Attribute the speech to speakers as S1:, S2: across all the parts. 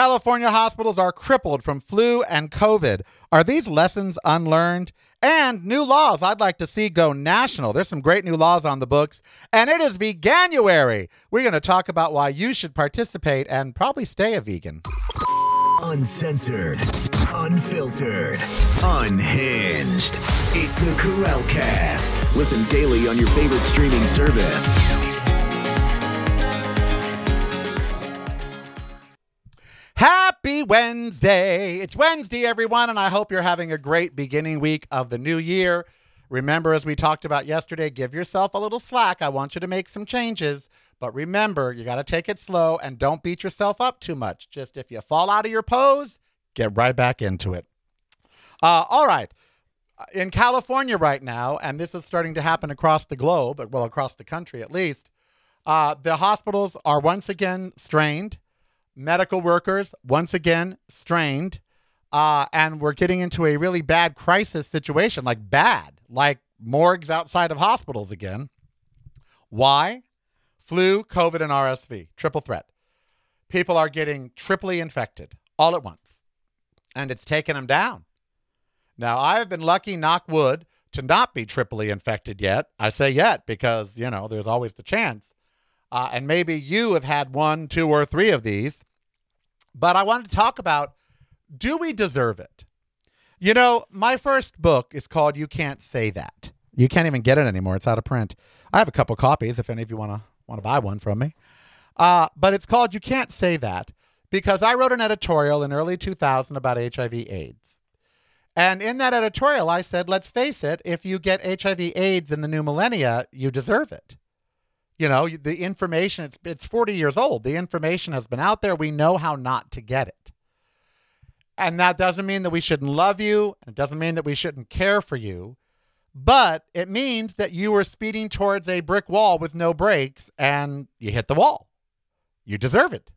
S1: California hospitals are crippled from flu and COVID. Are these lessons unlearned? And new laws I'd like to see go national. There's some great new laws on the books. And it is Veganuary. We're going to talk about why you should participate and probably stay a vegan.
S2: Uncensored, unfiltered, unhinged. It's the Karel Cast. Listen daily on your favorite streaming service.
S1: Happy Wednesday. It's Wednesday, everyone, and I hope you're having a great beginning week of the new year. Remember, as we talked about yesterday, give yourself a little slack. I want you to make some changes. But remember, you got to take it slow and don't beat yourself up too much. Just if you fall out of your pose, get right back into it. Uh, all right. In California right now, and this is starting to happen across the globe, well, across the country at least, uh, the hospitals are once again strained medical workers once again strained, uh, and we're getting into a really bad crisis situation, like bad, like morgues outside of hospitals again. Why? Flu, COVID, and RSV, triple threat. People are getting triply infected all at once, and it's taking them down. Now, I've been lucky, knock wood, to not be triply infected yet. I say yet because, you know, there's always the chance. Uh, and maybe you have had one, two, or three of these. But I wanted to talk about do we deserve it? You know, my first book is called You Can't Say That. You can't even get it anymore. It's out of print. I have a couple copies if any of you want to want to buy one from me. Uh, but it's called You Can't Say That because I wrote an editorial in early 2000 about HIV AIDS. And in that editorial, I said, let's face it, if you get HIV AIDS in the new millennia, you deserve it. You know, the information, it's, it's 40 years old. The information has been out there. We know how not to get it. And that doesn't mean that we shouldn't love you. It doesn't mean that we shouldn't care for you. But it means that you were speeding towards a brick wall with no brakes and you hit the wall. You deserve it.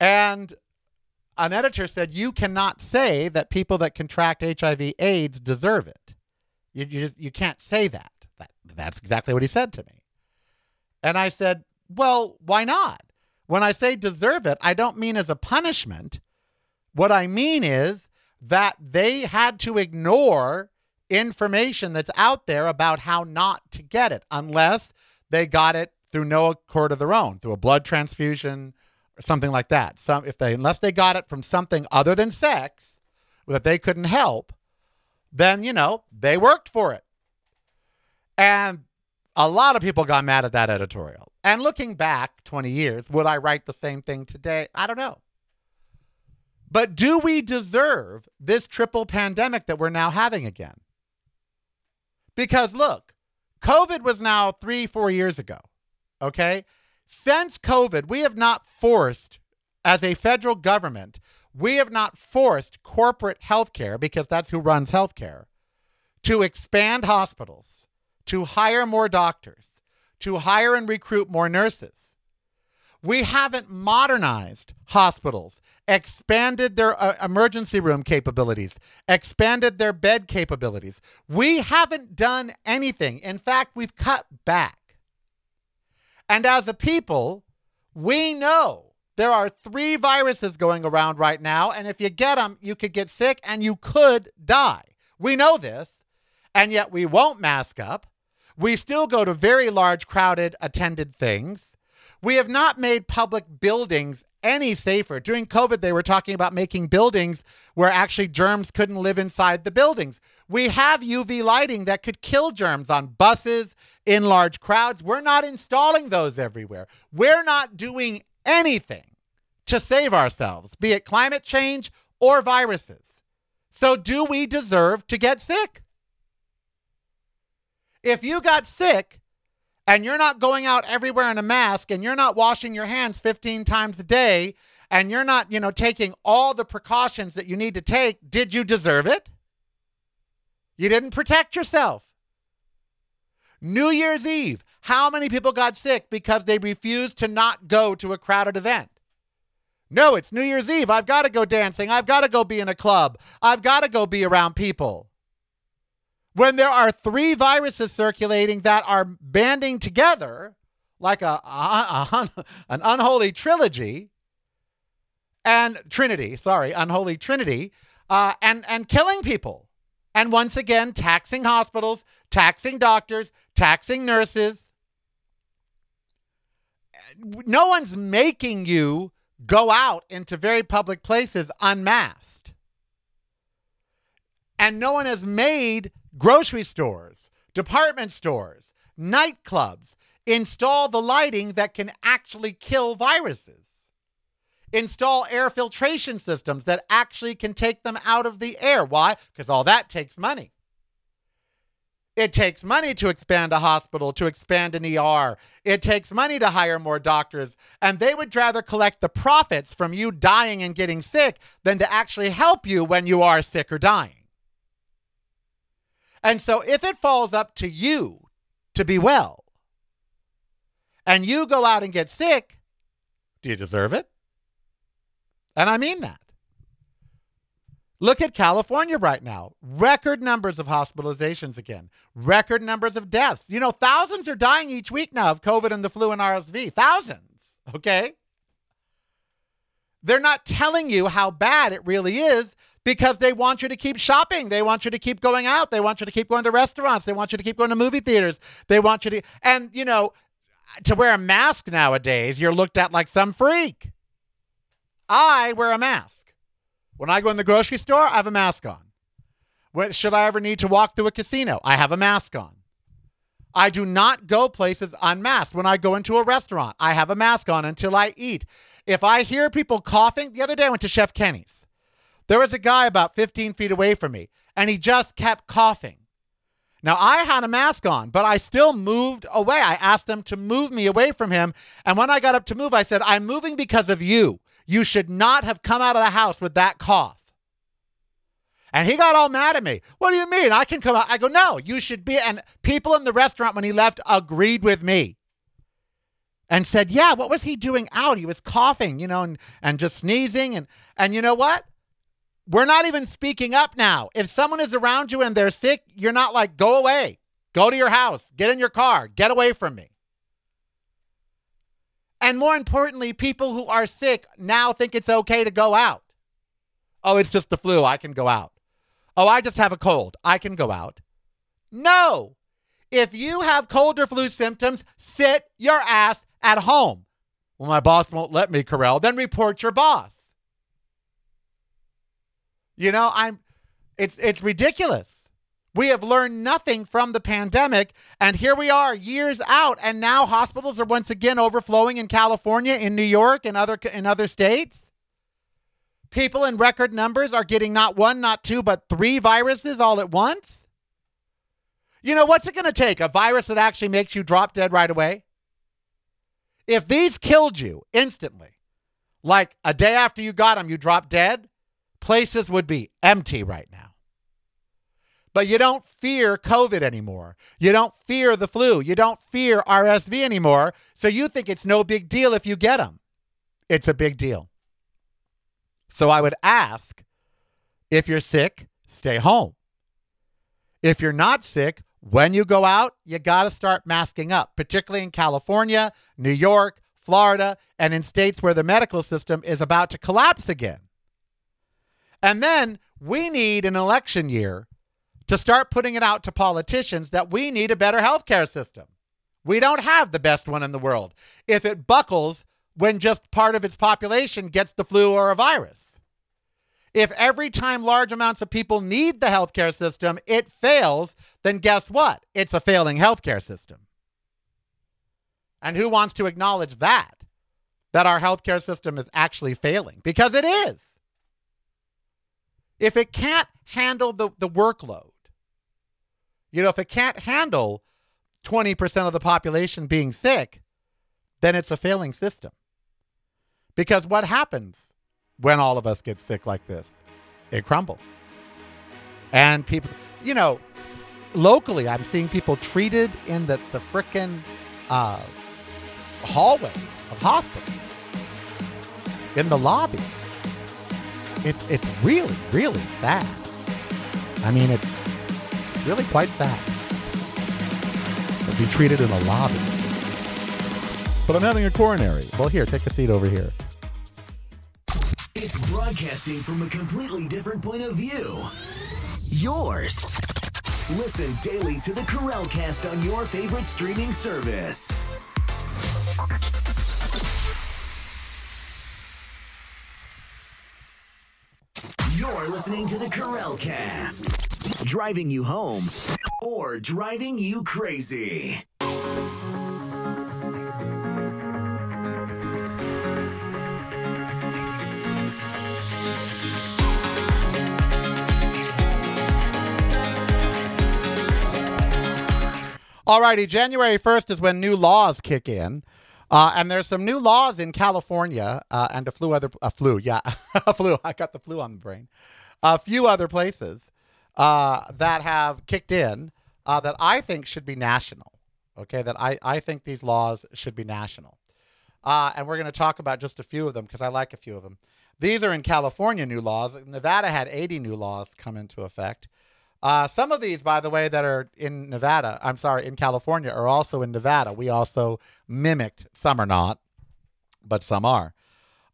S1: And an editor said, You cannot say that people that contract HIV AIDS deserve it. You, you, just, you can't say that. that. That's exactly what he said to me. And I said, Well, why not? When I say deserve it, I don't mean as a punishment. What I mean is that they had to ignore information that's out there about how not to get it unless they got it through no accord of their own, through a blood transfusion or something like that. Some if they unless they got it from something other than sex that they couldn't help, then you know, they worked for it. And a lot of people got mad at that editorial. And looking back 20 years, would I write the same thing today? I don't know. But do we deserve this triple pandemic that we're now having again? Because look, COVID was now three, four years ago. Okay. Since COVID, we have not forced, as a federal government, we have not forced corporate healthcare, because that's who runs healthcare, to expand hospitals to hire more doctors, to hire and recruit more nurses. We haven't modernized hospitals, expanded their uh, emergency room capabilities, expanded their bed capabilities. We haven't done anything. In fact, we've cut back. And as a people, we know there are three viruses going around right now. And if you get them, you could get sick and you could die. We know this. And yet we won't mask up. We still go to very large, crowded, attended things. We have not made public buildings any safer. During COVID, they were talking about making buildings where actually germs couldn't live inside the buildings. We have UV lighting that could kill germs on buses, in large crowds. We're not installing those everywhere. We're not doing anything to save ourselves, be it climate change or viruses. So, do we deserve to get sick? If you got sick and you're not going out everywhere in a mask and you're not washing your hands 15 times a day and you're not, you know, taking all the precautions that you need to take, did you deserve it? You didn't protect yourself. New Year's Eve, how many people got sick because they refused to not go to a crowded event? No, it's New Year's Eve. I've got to go dancing. I've got to go be in a club. I've got to go be around people when there are three viruses circulating that are banding together like a, a, a, an unholy trilogy and Trinity, sorry, unholy Trinity, uh, and and killing people, and once again taxing hospitals, taxing doctors, taxing nurses. No one's making you go out into very public places unmasked. And no one has made grocery stores, department stores, nightclubs install the lighting that can actually kill viruses. Install air filtration systems that actually can take them out of the air. Why? Because all that takes money. It takes money to expand a hospital, to expand an ER. It takes money to hire more doctors. And they would rather collect the profits from you dying and getting sick than to actually help you when you are sick or dying. And so if it falls up to you to be well and you go out and get sick, do you deserve it? And I mean that. Look at California right now. Record numbers of hospitalizations again. Record numbers of deaths. You know, thousands are dying each week now of COVID and the flu and RSV. Thousands. Okay? They're not telling you how bad it really is because they want you to keep shopping. They want you to keep going out. They want you to keep going to restaurants. They want you to keep going to movie theaters. They want you to, and you know, to wear a mask nowadays, you're looked at like some freak. I wear a mask. When I go in the grocery store, I have a mask on. When, should I ever need to walk through a casino? I have a mask on. I do not go places unmasked. When I go into a restaurant, I have a mask on until I eat. If I hear people coughing, the other day I went to Chef Kenny's. There was a guy about 15 feet away from me, and he just kept coughing. Now, I had a mask on, but I still moved away. I asked him to move me away from him. And when I got up to move, I said, I'm moving because of you. You should not have come out of the house with that cough. And he got all mad at me. What do you mean? I can come out. I go, no, you should be. And people in the restaurant when he left agreed with me and said, yeah, what was he doing out? He was coughing, you know, and, and just sneezing. And, and you know what? We're not even speaking up now. If someone is around you and they're sick, you're not like, go away, go to your house, get in your car, get away from me. And more importantly, people who are sick now think it's okay to go out. Oh, it's just the flu. I can go out. Oh, I just have a cold. I can go out. No. If you have cold or flu symptoms, sit your ass at home. Well, my boss won't let me, Karel. Then report your boss. You know, I'm it's it's ridiculous. We have learned nothing from the pandemic. And here we are years out. And now hospitals are once again overflowing in California, in New York, and other, in other states. People in record numbers are getting not one, not two, but three viruses all at once. You know, what's it going to take? A virus that actually makes you drop dead right away? If these killed you instantly, like a day after you got them, you drop dead, places would be empty right now. But you don't fear COVID anymore. You don't fear the flu. You don't fear RSV anymore. So you think it's no big deal if you get them. It's a big deal. So I would ask if you're sick, stay home. If you're not sick, when you go out, you got to start masking up, particularly in California, New York, Florida, and in states where the medical system is about to collapse again. And then we need an election year to start putting it out to politicians that we need a better healthcare system. We don't have the best one in the world. If it buckles when just part of its population gets the flu or a virus. If every time large amounts of people need the healthcare system, it fails, then guess what? It's a failing healthcare system. And who wants to acknowledge that? That our healthcare system is actually failing? Because it is. If it can't handle the, the workload, you know, if it can't handle 20% of the population being sick, then it's a failing system. Because what happens when all of us get sick like this? It crumbles. And people, you know, locally, I'm seeing people treated in the, the frickin' uh, hallways of hospitals, in the lobby. It's, it's really, really sad. I mean, it's really quite sad. To be treated in a lobby. But I'm having a coronary. Well, here, take a seat over here.
S2: It's broadcasting from a completely different point of view. Yours. Listen daily to the Karel Cast on your favorite streaming service. You're listening to the Karel Cast, driving you home or driving you crazy.
S1: Alrighty, January 1st is when new laws kick in. Uh, and there's some new laws in California uh, and a flu other a flu, yeah, a flu. I got the flu on the brain. A few other places uh, that have kicked in uh, that I think should be national. Okay, that I, I think these laws should be national. Uh, and we're going to talk about just a few of them because I like a few of them. These are in California new laws. Nevada had 80 new laws come into effect. Uh, some of these, by the way, that are in Nevada, I'm sorry, in California, are also in Nevada. We also mimicked. Some are not, but some are.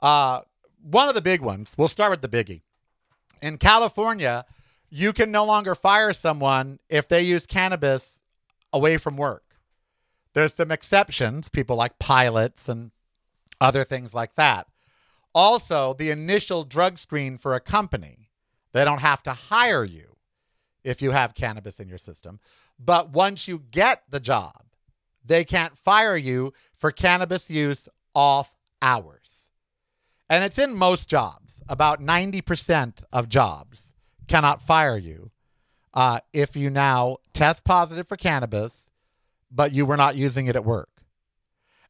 S1: Uh, one of the big ones, we'll start with the biggie. In California, you can no longer fire someone if they use cannabis away from work. There's some exceptions, people like pilots and other things like that. Also, the initial drug screen for a company, they don't have to hire you if you have cannabis in your system. But once you get the job, they can't fire you for cannabis use off hours. And it's in most jobs. About 90% of jobs cannot fire you uh, if you now test positive for cannabis, but you were not using it at work.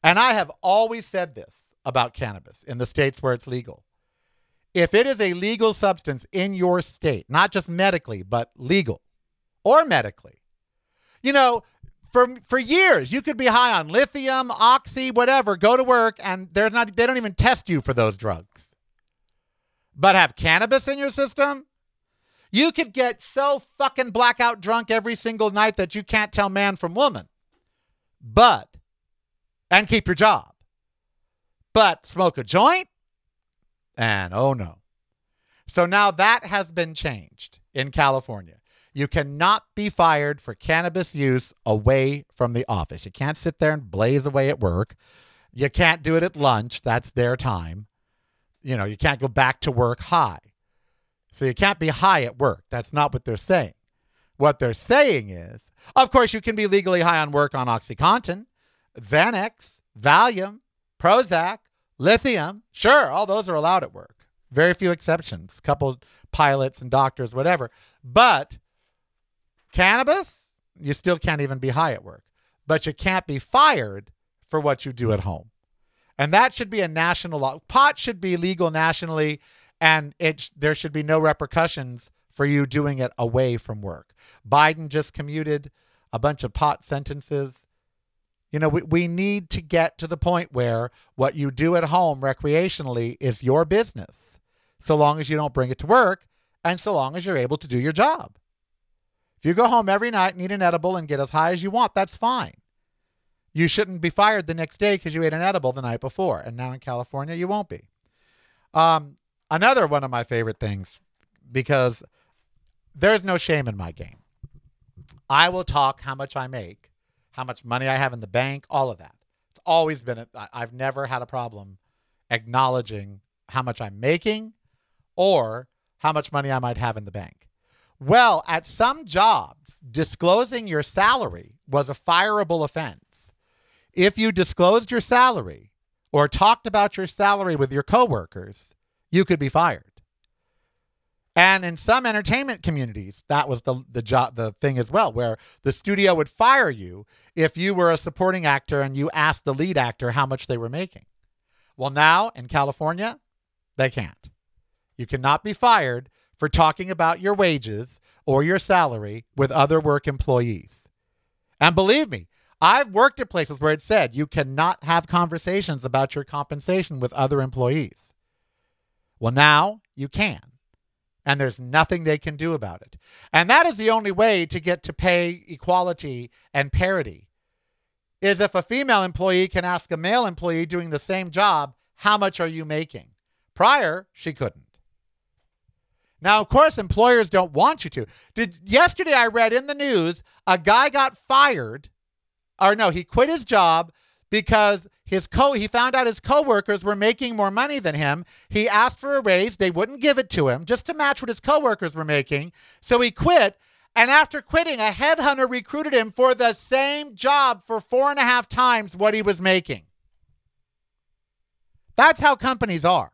S1: And I have always said this about cannabis in the states where it's legal if it is a legal substance in your state, not just medically, but legal or medically, you know, for for years you could be high on lithium, oxy, whatever, go to work and they're not they don't even test you for those drugs. But have cannabis in your system? You could get so fucking blackout drunk every single night that you can't tell man from woman. But and keep your job. But smoke a joint? And oh no. So now that has been changed in California. You cannot be fired for cannabis use away from the office. You can't sit there and blaze away at work. You can't do it at lunch. That's their time. You know, you can't go back to work high. So you can't be high at work. That's not what they're saying. What they're saying is, of course, you can be legally high on work on Oxycontin, Xanax, Valium, Prozac, Lithium, sure, all those are allowed at work. Very few exceptions, couple pilots and doctors, whatever. But cannabis, you still can't even be high at work. But you can't be fired for what you do at home. And that should be a national law. Pot should be legal nationally, and it there should be no repercussions for you doing it away from work. Biden just commuted a bunch of pot sentences you know, we, we need to get to the point where what you do at home recreationally is your business, so long as you don't bring it to work and so long as you're able to do your job. If you go home every night and eat an edible and get as high as you want, that's fine. You shouldn't be fired the next day because you ate an edible the night before. And now in California, you won't be. Um, another one of my favorite things, because there's no shame in my game. I will talk how much I make how much money I have in the bank, all of that. It's always been, I've never had a problem acknowledging how much I'm making or how much money I might have in the bank. Well, at some jobs, disclosing your salary was a fireable offense. If you disclosed your salary or talked about your salary with your coworkers, you could be fired. And in some entertainment communities, that was the the job the thing as well, where the studio would fire you if you were a supporting actor and you asked the lead actor how much they were making. Well, now in California, they can't. You cannot be fired for talking about your wages or your salary with other work employees. And believe me, I've worked at places where it said you cannot have conversations about your compensation with other employees. Well, now you can and there's nothing they can do about it. And that is the only way to get to pay equality and parity. Is if a female employee can ask a male employee doing the same job, how much are you making? Prior, she couldn't. Now, of course, employers don't want you to. Did yesterday I read in the news a guy got fired, or no, he quit his job because his co he found out his coworkers were making more money than him. He asked for a raise, they wouldn't give it to him just to match what his coworkers were making. So he quit. And after quitting, a headhunter recruited him for the same job for four and a half times what he was making. That's how companies are.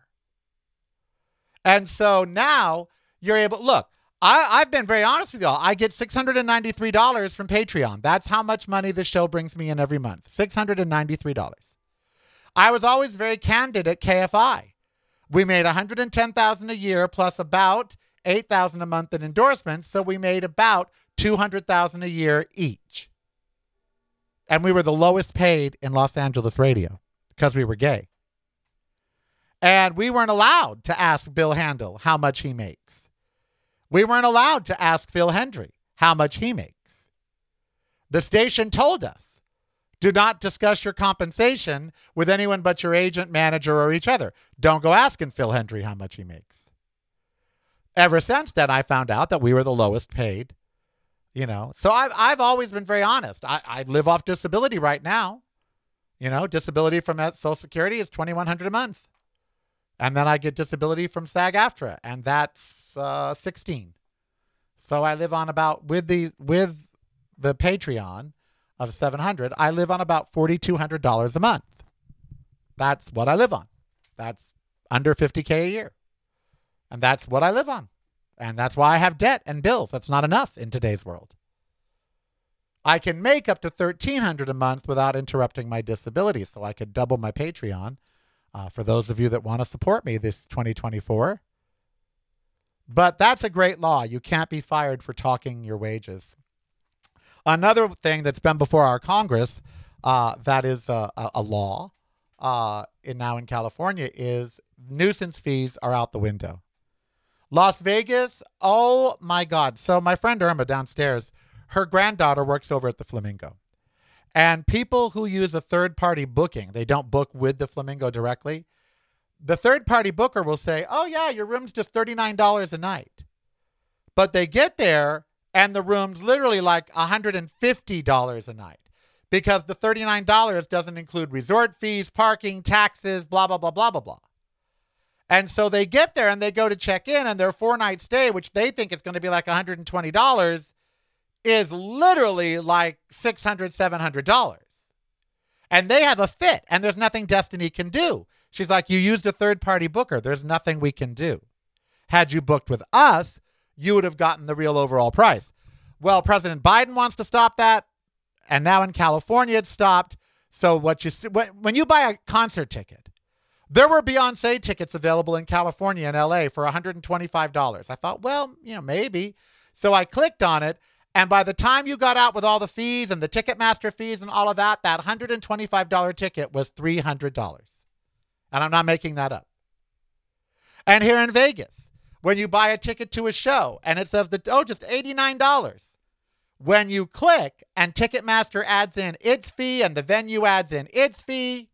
S1: And so now you're able look, I, I've been very honest with y'all. I get $693 from Patreon. That's how much money this show brings me in every month. $693. I was always very candid at KFI. We made 110,000 a year plus about 8,000 a month in endorsements, so we made about 200,000 a year each. And we were the lowest paid in Los Angeles radio because we were gay. And we weren't allowed to ask Bill Handel how much he makes. We weren't allowed to ask Phil Hendrie how much he makes. The station told us do not discuss your compensation with anyone but your agent, manager, or each other. Don't go asking Phil Hendrie how much he makes. Ever since then, I found out that we were the lowest paid. You know, so I've, I've always been very honest. I, I live off disability right now. You know, disability from Social Security is 2100 a month and then I get disability from SAG-AFTRA, and that's uh, 16. So I live on about with the with the Patreon of 700. I live on about $4,200 a month. That's what I live on. That's under 50k a year, and that's what I live on, and that's why I have debt and bills. That's not enough in today's world. I can make up to 1300 a month without interrupting my disability, so I could double my Patreon uh, for those of you that want to support me this 2024. But that's a great law. You can't be fired for talking your wages. Another thing that's been before our Congress uh, that is a, a law uh, in now in California is nuisance fees are out the window. Las Vegas, oh my God. So my friend Irma downstairs, her granddaughter works over at the Flamingo. And people who use a third party booking, they don't book with the Flamingo directly. The third party booker will say, Oh, yeah, your room's just $39 a night. But they get there and the room's literally like $150 a night because the $39 doesn't include resort fees, parking, taxes, blah, blah, blah, blah, blah, blah. And so they get there and they go to check in, and their four night stay, which they think is going to be like $120, is literally like $600, $700. And they have a fit, and there's nothing Destiny can do. She's like, You used a third party booker. There's nothing we can do. Had you booked with us, you would have gotten the real overall price. Well, President Biden wants to stop that. And now in California, it's stopped. So, what you see, when you buy a concert ticket, there were Beyonce tickets available in California and LA for $125. I thought, well, you know, maybe. So I clicked on it and by the time you got out with all the fees and the Ticketmaster fees and all of that, that $125 ticket was $300. And I'm not making that up. And here in Vegas, when you buy a ticket to a show and it says that, oh, just $89. When you click and Ticketmaster adds in its fee and the venue adds in its fee,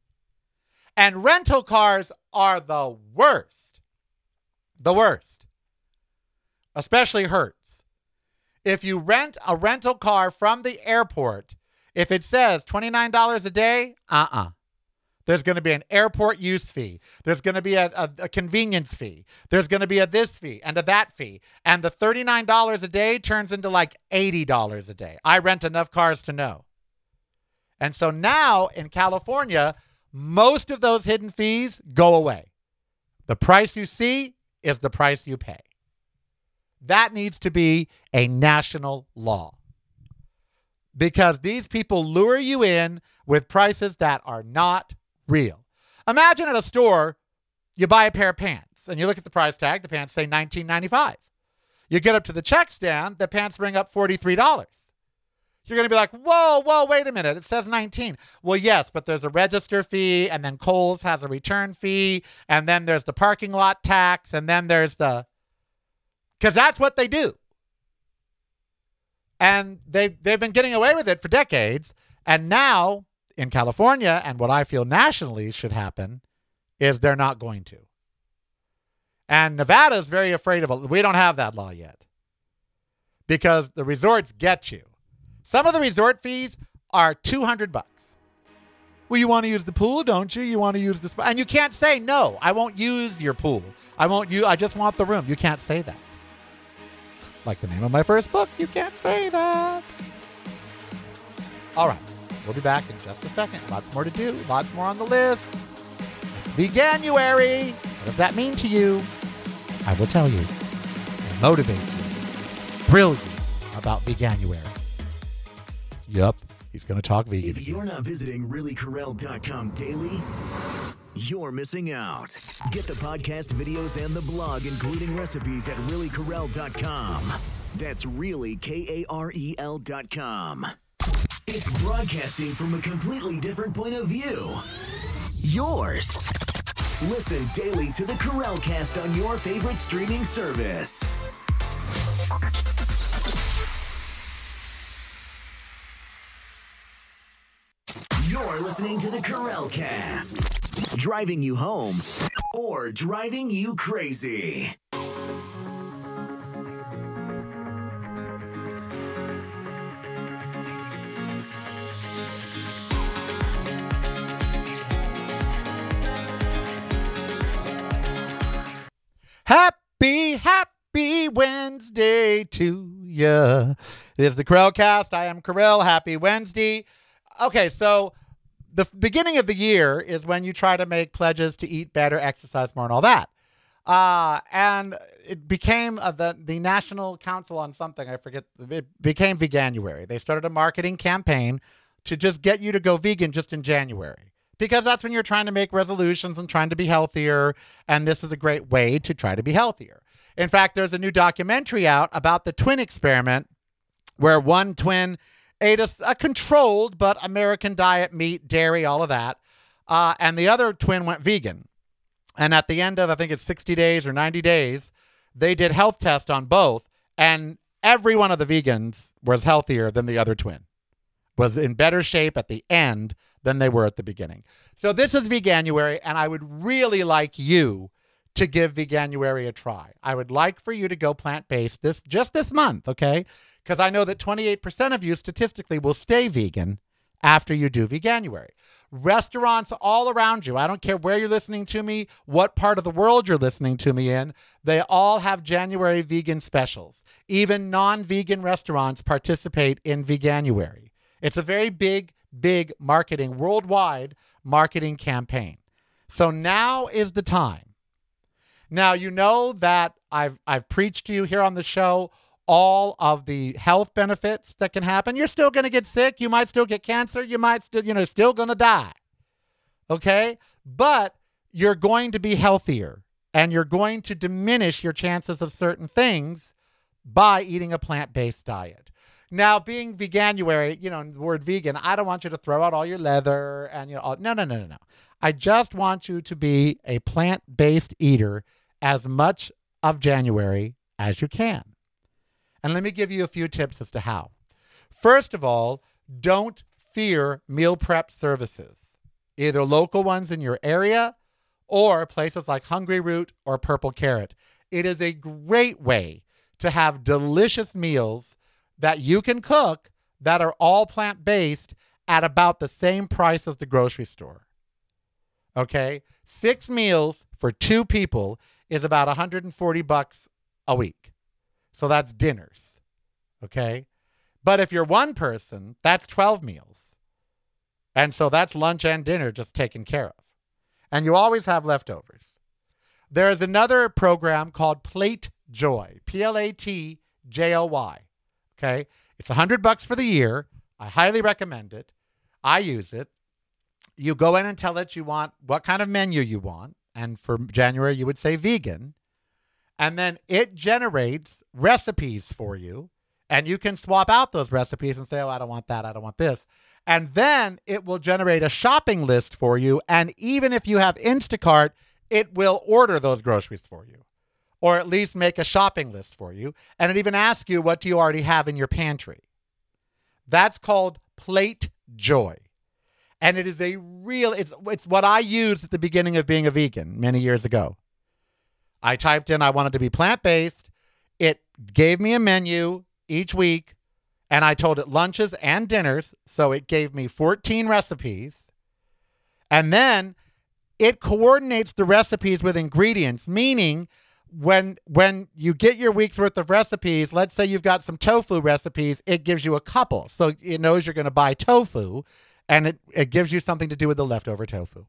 S1: and rental cars are the worst. The worst. Especially Hertz if you rent a rental car from the airport, if it says $29 a day, uh uh-uh. uh. There's going to be an airport use fee. There's going to be a, a, a convenience fee. There's going to be a this fee and a that fee. And the $39 a day turns into like $80 a day. I rent enough cars to know. And so now in California, most of those hidden fees go away. The price you see is the price you pay. That needs to be a national law because these people lure you in with prices that are not real. Imagine at a store, you buy a pair of pants and you look at the price tag, the pants say $19.95. You get up to the check stand, the pants bring up $43. You're going to be like, whoa, whoa, wait a minute. It says 19. Well, yes, but there's a register fee, and then Kohl's has a return fee, and then there's the parking lot tax, and then there's the because that's what they do. And they, they've been getting away with it for decades. And now in California, and what I feel nationally should happen, is they're not going to. And Nevada is very afraid of it. We don't have that law yet because the resorts get you. Some of the resort fees are 200 bucks. Well, you want to use the pool, don't you? You want to use the spa. And you can't say, no, I won't use your pool. I won't use, I just want the room. You can't say that. Like the name of my first book, you can't say that. All right. We'll be back in just a second. Lots more to do, lots more on the list. Veganuary. What does that mean to you? I will tell you. And motivate you. Thrill you about Veganuary. Yup. He's going to talk vegan.
S2: If you're not visiting reallykarel.com daily, you're missing out. Get the podcast videos and the blog, including recipes at reallykarel.com. That's really K A R E L.com. It's broadcasting from a completely different point of view. Yours. Listen daily to the Karel Cast on your favorite streaming service. You're listening to the Karel Cast, driving you home or driving you crazy.
S1: Wednesday to ya. It is the Karel Cast. I am Karel. Happy Wednesday. Okay, so the beginning of the year is when you try to make pledges to eat better, exercise more, and all that. Uh, and it became uh, the the National Council on something I forget. It became Veganuary. They started a marketing campaign to just get you to go vegan just in January because that's when you're trying to make resolutions and trying to be healthier. And this is a great way to try to be healthier. In fact, there's a new documentary out about the twin experiment where one twin ate a, a controlled but American diet, meat, dairy, all of that. Uh, and the other twin went vegan. And at the end of, I think it's 60 days or 90 days, they did health tests on both. And every one of the vegans was healthier than the other twin, was in better shape at the end than they were at the beginning. So this is Veganuary, and I would really like you to give Veganuary a try. I would like for you to go plant-based this just this month, okay? Because I know that 28% of you statistically will stay vegan after you do Veganuary. Restaurants all around you, I don't care where you're listening to me, what part of the world you're listening to me in, they all have January vegan specials. Even non vegan restaurants participate in Veganuary. It's a very big, big marketing, worldwide marketing campaign. So now is the time. Now, you know that I've, I've preached to you here on the show all of the health benefits that can happen. You're still going to get sick. You might still get cancer. You might still, you know, still going to die. Okay. But you're going to be healthier and you're going to diminish your chances of certain things by eating a plant based diet. Now, being veganuary, you know, the word vegan, I don't want you to throw out all your leather and, you know, all, no, no, no, no, no. I just want you to be a plant based eater as much of January as you can. And let me give you a few tips as to how. First of all, don't fear meal prep services, either local ones in your area or places like Hungry Root or Purple Carrot. It is a great way to have delicious meals that you can cook that are all plant based at about the same price as the grocery store. Okay? 6 meals for 2 people is about 140 bucks a week. So that's dinners. Okay? But if you're one person, that's 12 meals. And so that's lunch and dinner just taken care of. And you always have leftovers. There is another program called Plate Joy, P L A T J O Y. Okay? It's 100 bucks for the year. I highly recommend it. I use it. You go in and tell it you want what kind of menu you want. And for January, you would say vegan. And then it generates recipes for you. And you can swap out those recipes and say, oh, I don't want that. I don't want this. And then it will generate a shopping list for you. And even if you have Instacart, it will order those groceries for you or at least make a shopping list for you. And it even asks you, what do you already have in your pantry? That's called Plate Joy. And it is a real, it's, it's what I used at the beginning of being a vegan many years ago. I typed in I wanted to be plant based. It gave me a menu each week, and I told it lunches and dinners. So it gave me 14 recipes. And then it coordinates the recipes with ingredients, meaning when when you get your week's worth of recipes, let's say you've got some tofu recipes, it gives you a couple. So it knows you're going to buy tofu and it, it gives you something to do with the leftover tofu.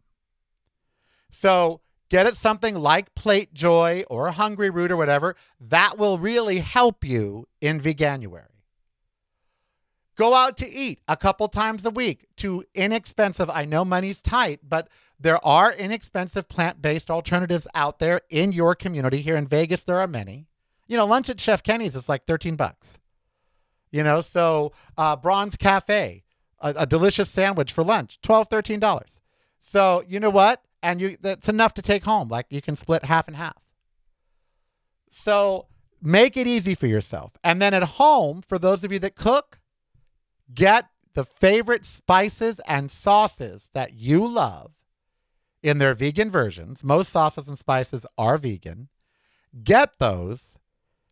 S1: So get it something like Plate Joy or Hungry Root or whatever. That will really help you in Veganuary. Go out to eat a couple times a week to inexpensive. I know money's tight, but there are inexpensive plant based alternatives out there in your community. Here in Vegas, there are many. You know, lunch at Chef Kenny's is like 13 bucks. You know, so uh, Bronze Cafe, a, a delicious sandwich for lunch, $12, $13. So, you know what? And you that's enough to take home. Like you can split half and half. So, make it easy for yourself. And then at home, for those of you that cook, get the favorite spices and sauces that you love in their vegan versions. Most sauces and spices are vegan. Get those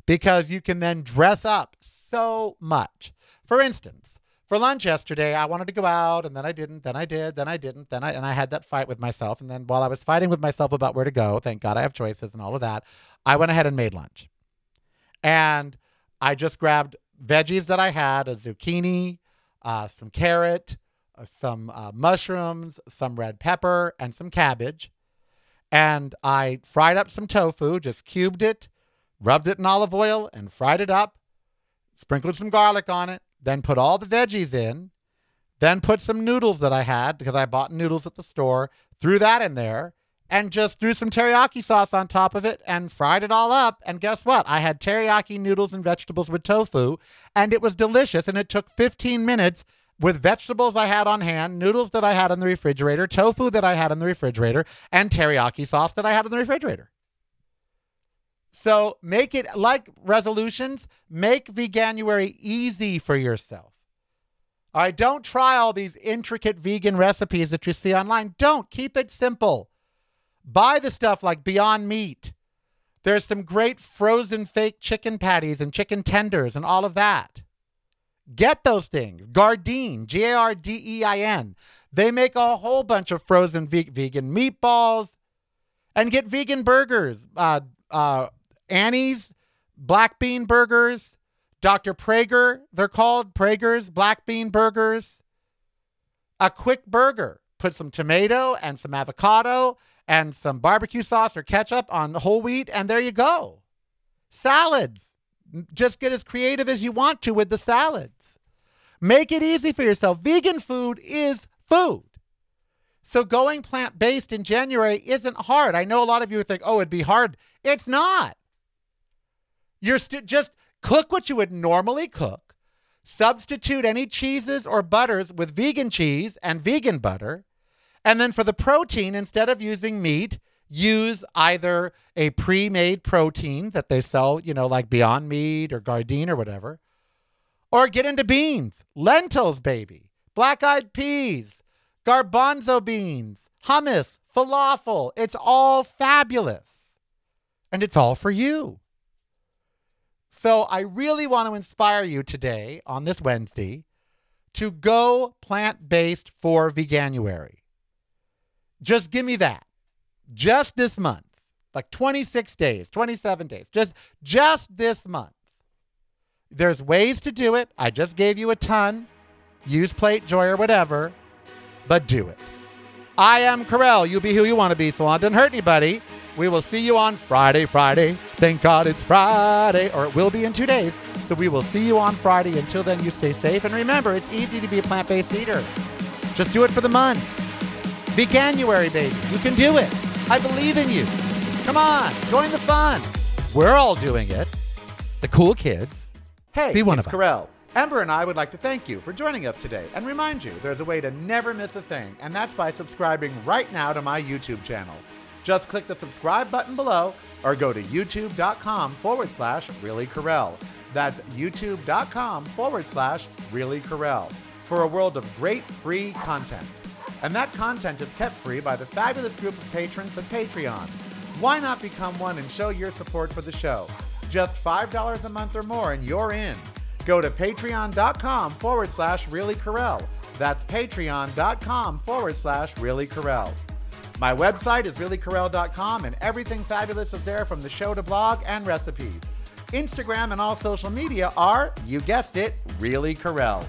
S1: because you can then dress up so much. For instance, for lunch yesterday, I wanted to go out and then I didn't, then I did, then I didn't, then I and I had that fight with myself. And then while I was fighting with myself about where to go, thank God I have choices and all of that, I went ahead and made lunch. And I just grabbed veggies that I had, a zucchini, uh, some carrot, uh, some uh, mushrooms, some red pepper, and some cabbage. And I fried up some tofu, just cubed it, rubbed it in olive oil, and fried it up. Sprinkled some garlic on it, then put all the veggies in, then put some noodles that I had because I bought noodles at the store, threw that in there, and just threw some teriyaki sauce on top of it and fried it all up. And guess what? I had teriyaki noodles and vegetables with tofu, and it was delicious. And it took 15 minutes with vegetables I had on hand, noodles that I had in the refrigerator, tofu that I had in the refrigerator, and teriyaki sauce that I had in the refrigerator. So make it like resolutions, make Veganuary easy for yourself. All right, don't try all these intricate vegan recipes that you see online. Don't keep it simple. Buy the stuff like Beyond Meat. There's some great frozen fake chicken patties and chicken tenders and all of that. Get those things. Gardein, G A R D E I N. They make a whole bunch of frozen ve- vegan meatballs and get vegan burgers. Uh, uh, Annie's black bean burgers, Dr. Praeger, they're called Praeger's black bean burgers. A quick burger. Put some tomato and some avocado and some barbecue sauce or ketchup on the whole wheat, and there you go. Salads. Just get as creative as you want to with the salads. Make it easy for yourself. Vegan food is food. So going plant based in January isn't hard. I know a lot of you think, oh, it'd be hard. It's not. You're st- just cook what you would normally cook, substitute any cheeses or butters with vegan cheese and vegan butter. And then for the protein, instead of using meat, use either a pre-made protein that they sell, you know, like Beyond Meat or Gardein or whatever, or get into beans, lentils, baby, black-eyed peas, garbanzo beans, hummus, falafel. It's all fabulous. And it's all for you. So I really want to inspire you today on this Wednesday to go plant-based for Veganuary. Just give me that just this month, like 26 days, 27 days, just just this month. There's ways to do it. I just gave you a ton. Use Plate Joy or whatever, but do it. I am Karel. You be who you want to be, so long doesn't hurt anybody. We will see you on Friday, Friday. Thank God it's Friday, or it will be in two days. So we will see you on Friday. Until then, you stay safe. And remember, it's easy to be a plant based eater. Just do it for the month. Veganuary, baby. You can do it. I believe in you. Come on, join the fun. We're all doing it. The cool kids. Hey, be one
S3: it's
S1: of us.
S3: Karel. Ember and I would like to thank you for joining us today and remind you there's a way to never miss a thing, and that's by subscribing right now to my YouTube channel. Just click the subscribe button below or go to youtube.com forward slash really Karel. That's youtube.com forward slash really Karel for a world of great free content. And that content is kept free by the fabulous group of patrons at Patreon.
S1: Why not become one and show your support for the show? Just $5 a month or more and you're in. Go to patreon.com forward slash really Karel. That's patreon.com forward slash really Karel. My website is reallykarel.com and everything fabulous is there from the show to blog and recipes. Instagram and all social media are, you guessed it, Really Karel.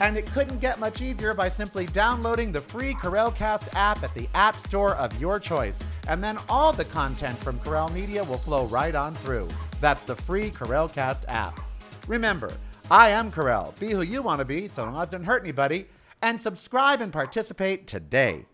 S1: And it couldn't get much easier by simply downloading the free Karelcast app at the App Store of your choice. And then all the content from Karel Media will flow right on through. That's the free Karelcast app. Remember, I am Carell. Be who you want to be, so long as it doesn't hurt anybody. And subscribe and participate today.